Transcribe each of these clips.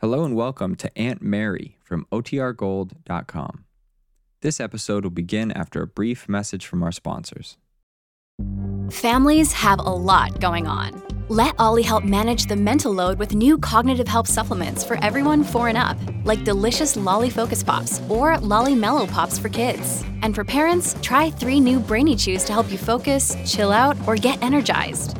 Hello and welcome to Aunt Mary from OTRGold.com. This episode will begin after a brief message from our sponsors. Families have a lot going on. Let Olly help manage the mental load with new cognitive help supplements for everyone four and up, like delicious Lolly Focus Pops or Lolly Mellow Pops for kids. And for parents, try three new Brainy Chews to help you focus, chill out, or get energized.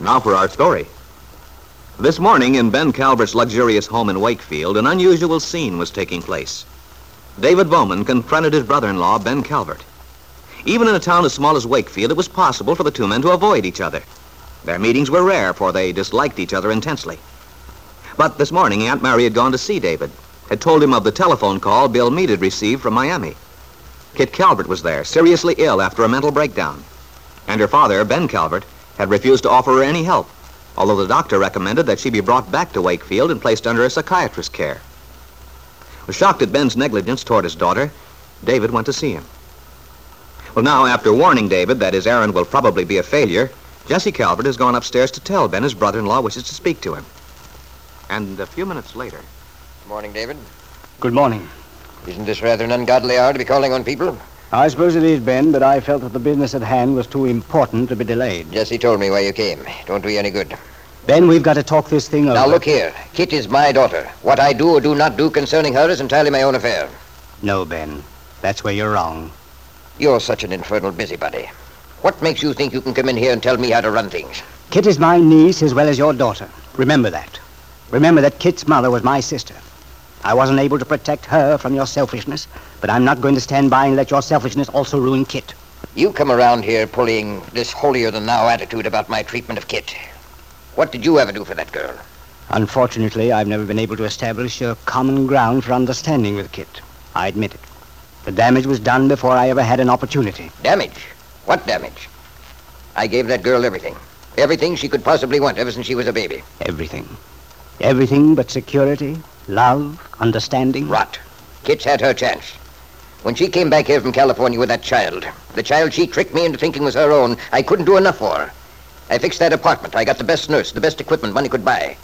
Now for our story. This morning in Ben Calvert's luxurious home in Wakefield, an unusual scene was taking place. David Bowman confronted his brother-in-law, Ben Calvert. Even in a town as small as Wakefield, it was possible for the two men to avoid each other. Their meetings were rare, for they disliked each other intensely. But this morning, Aunt Mary had gone to see David, had told him of the telephone call Bill Meade had received from Miami. Kit Calvert was there, seriously ill after a mental breakdown. And her father, Ben Calvert, had refused to offer her any help, although the doctor recommended that she be brought back to Wakefield and placed under a psychiatrist's care. Shocked at Ben's negligence toward his daughter, David went to see him. Well, now, after warning David that his errand will probably be a failure, Jesse Calvert has gone upstairs to tell Ben his brother-in-law wishes to speak to him. And a few minutes later... Good morning, David. Good morning. Isn't this rather an ungodly hour to be calling on people? I suppose it is, Ben, but I felt that the business at hand was too important to be delayed. Jesse told me why you came. Don't do you any good. Ben, we've got to talk this thing over. Now, look here. Kit is my daughter. What I do or do not do concerning her is entirely my own affair. No, Ben. That's where you're wrong. You're such an infernal busybody. What makes you think you can come in here and tell me how to run things? Kit is my niece as well as your daughter. Remember that. Remember that Kit's mother was my sister. I wasn't able to protect her from your selfishness, but I'm not going to stand by and let your selfishness also ruin Kit. You come around here pulling this holier-than-thou attitude about my treatment of Kit. What did you ever do for that girl? Unfortunately, I've never been able to establish a common ground for understanding with Kit. I admit it. The damage was done before I ever had an opportunity. Damage? What damage? I gave that girl everything. Everything she could possibly want ever since she was a baby. Everything. Everything but security, love, understanding. Rot. Kit's had her chance. When she came back here from California with that child, the child she tricked me into thinking was her own, I couldn't do enough for her. I fixed that apartment. I got the best nurse, the best equipment money could buy.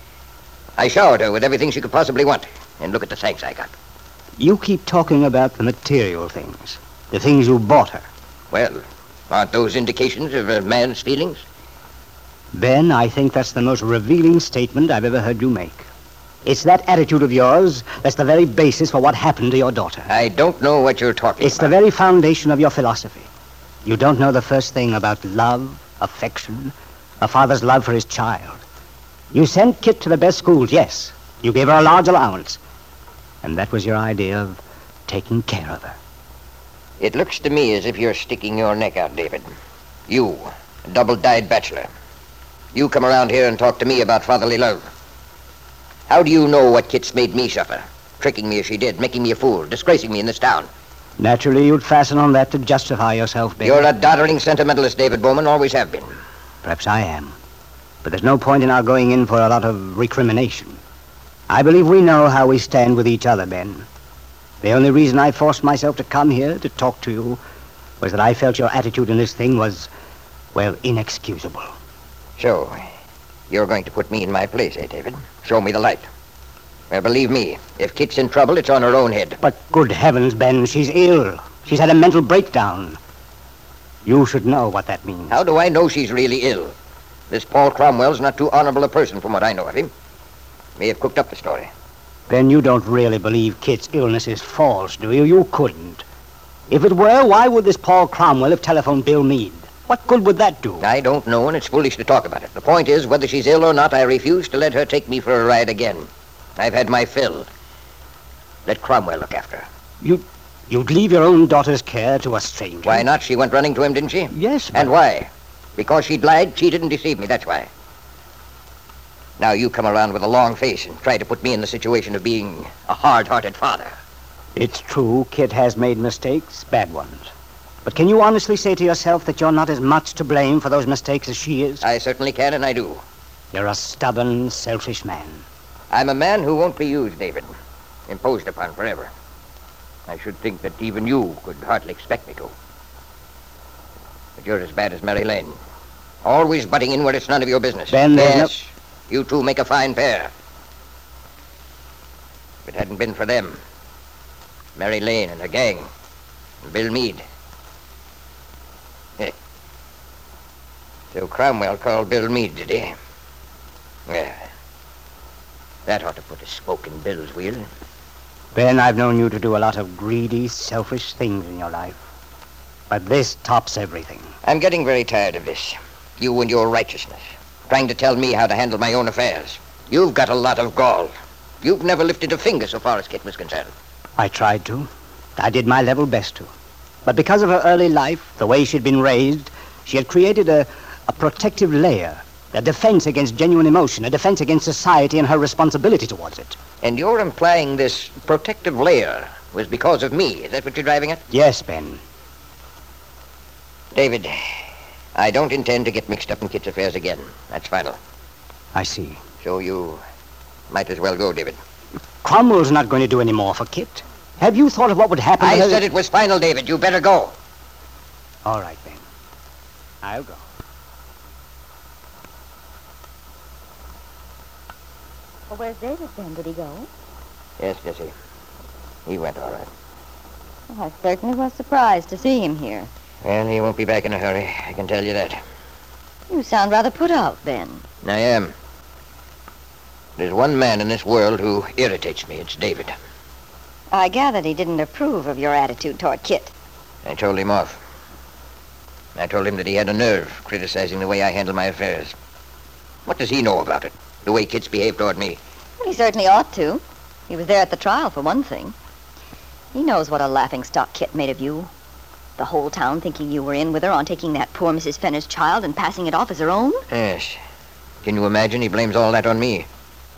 I showered her with everything she could possibly want. And look at the thanks I got. You keep talking about the material things, the things you bought her. Well, aren't those indications of a man's feelings? Ben, I think that's the most revealing statement I've ever heard you make. It's that attitude of yours that's the very basis for what happened to your daughter. I don't know what you're talking It's about. the very foundation of your philosophy. You don't know the first thing about love, affection, a father's love for his child. You sent Kit to the best schools, yes. You gave her a large allowance. And that was your idea of taking care of her. It looks to me as if you're sticking your neck out, David. You, a double-dyed bachelor. You come around here and talk to me about fatherly love. How do you know what Kit's made me suffer? Tricking me as she did, making me a fool, disgracing me in this town. Naturally, you'd fasten on that to justify yourself, Ben. You're a doddering sentimentalist, David Bowman, always have been. Perhaps I am. But there's no point in our going in for a lot of recrimination. I believe we know how we stand with each other, Ben. The only reason I forced myself to come here to talk to you was that I felt your attitude in this thing was, well, inexcusable. So, you're going to put me in my place, eh, David? Show me the light. Well, believe me, if Kit's in trouble, it's on her own head. But good heavens, Ben, she's ill. She's had a mental breakdown. You should know what that means. How do I know she's really ill? This Paul Cromwell's not too honorable a person from what I know of him. May have cooked up the story. Ben, you don't really believe Kit's illness is false, do you? You couldn't. If it were, why would this Paul Cromwell have telephoned Bill Meade? What good would that do? I don't know, and it's foolish to talk about it. The point is, whether she's ill or not, I refuse to let her take me for a ride again. I've had my fill. Let Cromwell look after her. You, you'd leave your own daughter's care to a stranger? Why not? She went running to him, didn't she? Yes, but... And why? Because she'd lied, cheated, and deceived me. That's why. Now you come around with a long face and try to put me in the situation of being a hard-hearted father. It's true, Kit has made mistakes, bad ones. But can you honestly say to yourself that you're not as much to blame for those mistakes as she is? I certainly can, and I do. You're a stubborn, selfish man. I'm a man who won't be used, David. Imposed upon forever. I should think that even you could hardly expect me to. But you're as bad as Mary Lane. Always butting in where it's none of your business. Ben, there's no- yes. You two make a fine pair. If it hadn't been for them, Mary Lane and her gang, and Bill Meade. So Cromwell called Bill Meade, did he? Yeah. That ought to put a spoke in Bill's wheel. Ben, I've known you to do a lot of greedy, selfish things in your life. But this tops everything. I'm getting very tired of this. You and your righteousness. Trying to tell me how to handle my own affairs. You've got a lot of gall. You've never lifted a finger so far as Kit was concerned. I tried to. I did my level best to. But because of her early life, the way she'd been raised, she had created a, a protective layer, a defense against genuine emotion, a defense against society and her responsibility towards it. And you're implying this protective layer was because of me. Is that what you're driving at? Yes, Ben. David, I don't intend to get mixed up in Kit's affairs again. That's final. I see. So you might as well go, David. Cromwell's not going to do any more for Kit. Have you thought of what would happen I said it was final, David. You better go. All right, Ben. I'll go. Well, where's David then? Did he go? Yes, Jesse. He went all right. Well, I certainly was surprised to see him here. Well, he won't be back in a hurry. I can tell you that. You sound rather put out, Ben. I am. There's one man in this world who irritates me. It's David. I gathered he didn't approve of your attitude toward Kit. I told him off. I told him that he had a nerve criticizing the way I handle my affairs. What does he know about it? The way Kit's behaved toward me. Well, he certainly ought to. He was there at the trial, for one thing. He knows what a laughingstock Kit made of you. The whole town thinking you were in with her on taking that poor Mrs. Fenner's child and passing it off as her own. Yes. Can you imagine? He blames all that on me.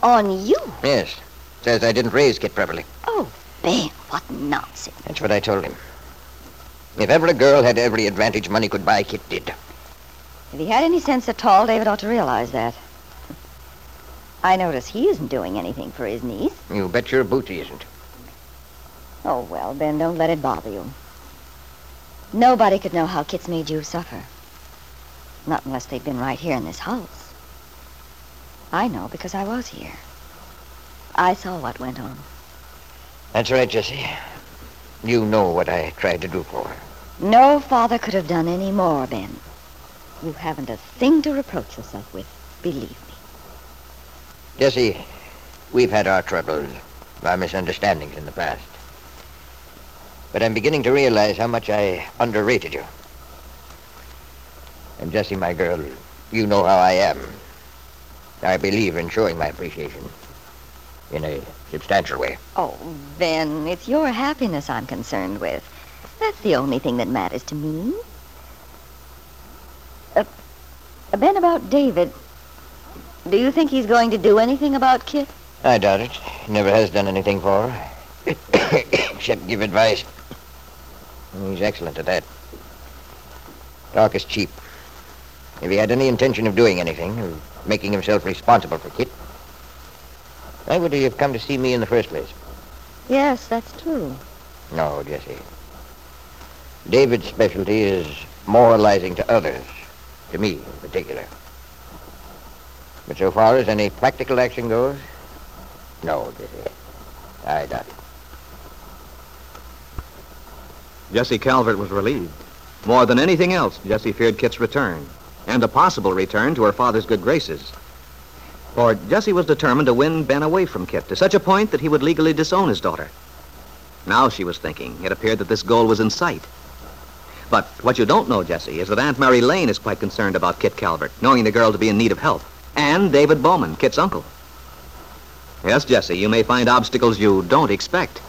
On you? Yes. Says I didn't raise Kit properly. Oh, Ben, what nonsense. That's what I told him. If ever a girl had every advantage money could buy, Kit did. If he had any sense at all, David ought to realize that. I notice he isn't doing anything for his niece. You bet your boots he isn't. Oh, well, Ben, don't let it bother you. Nobody could know how Kit's made you suffer. Not unless they'd been right here in this house. I know because I was here. I saw what went on. That's right, Jesse. You know what I tried to do for her. No father could have done any more, Ben. You haven't a thing to reproach yourself with, believe me. Jesse, we've had our troubles, our misunderstandings in the past. But I'm beginning to realize how much I underrated you. And Jesse, my girl, you know how I am. I believe in showing my appreciation in a substantial way. Oh, Ben, it's your happiness I'm concerned with. That's the only thing that matters to me. Uh, uh, ben, about David, do you think he's going to do anything about Kit? I doubt it. He never has done anything for her. Except give advice. He's excellent at that. Talk is cheap. If he had any intention of doing anything, of making himself responsible for Kit, why would he have come to see me in the first place? Yes, that's true. No, Jesse. David's specialty is moralizing to others, to me in particular. But so far as any practical action goes, No, Jesse. I doubt it. Jesse Calvert was relieved. More than anything else, Jesse feared Kit's return, and a possible return to her father's good graces. For Jesse was determined to win Ben away from Kit to such a point that he would legally disown his daughter. Now she was thinking, it appeared that this goal was in sight. But what you don't know, Jesse, is that Aunt Mary Lane is quite concerned about Kit Calvert, knowing the girl to be in need of help, and David Bowman, Kit's uncle. Yes, Jesse, you may find obstacles you don't expect.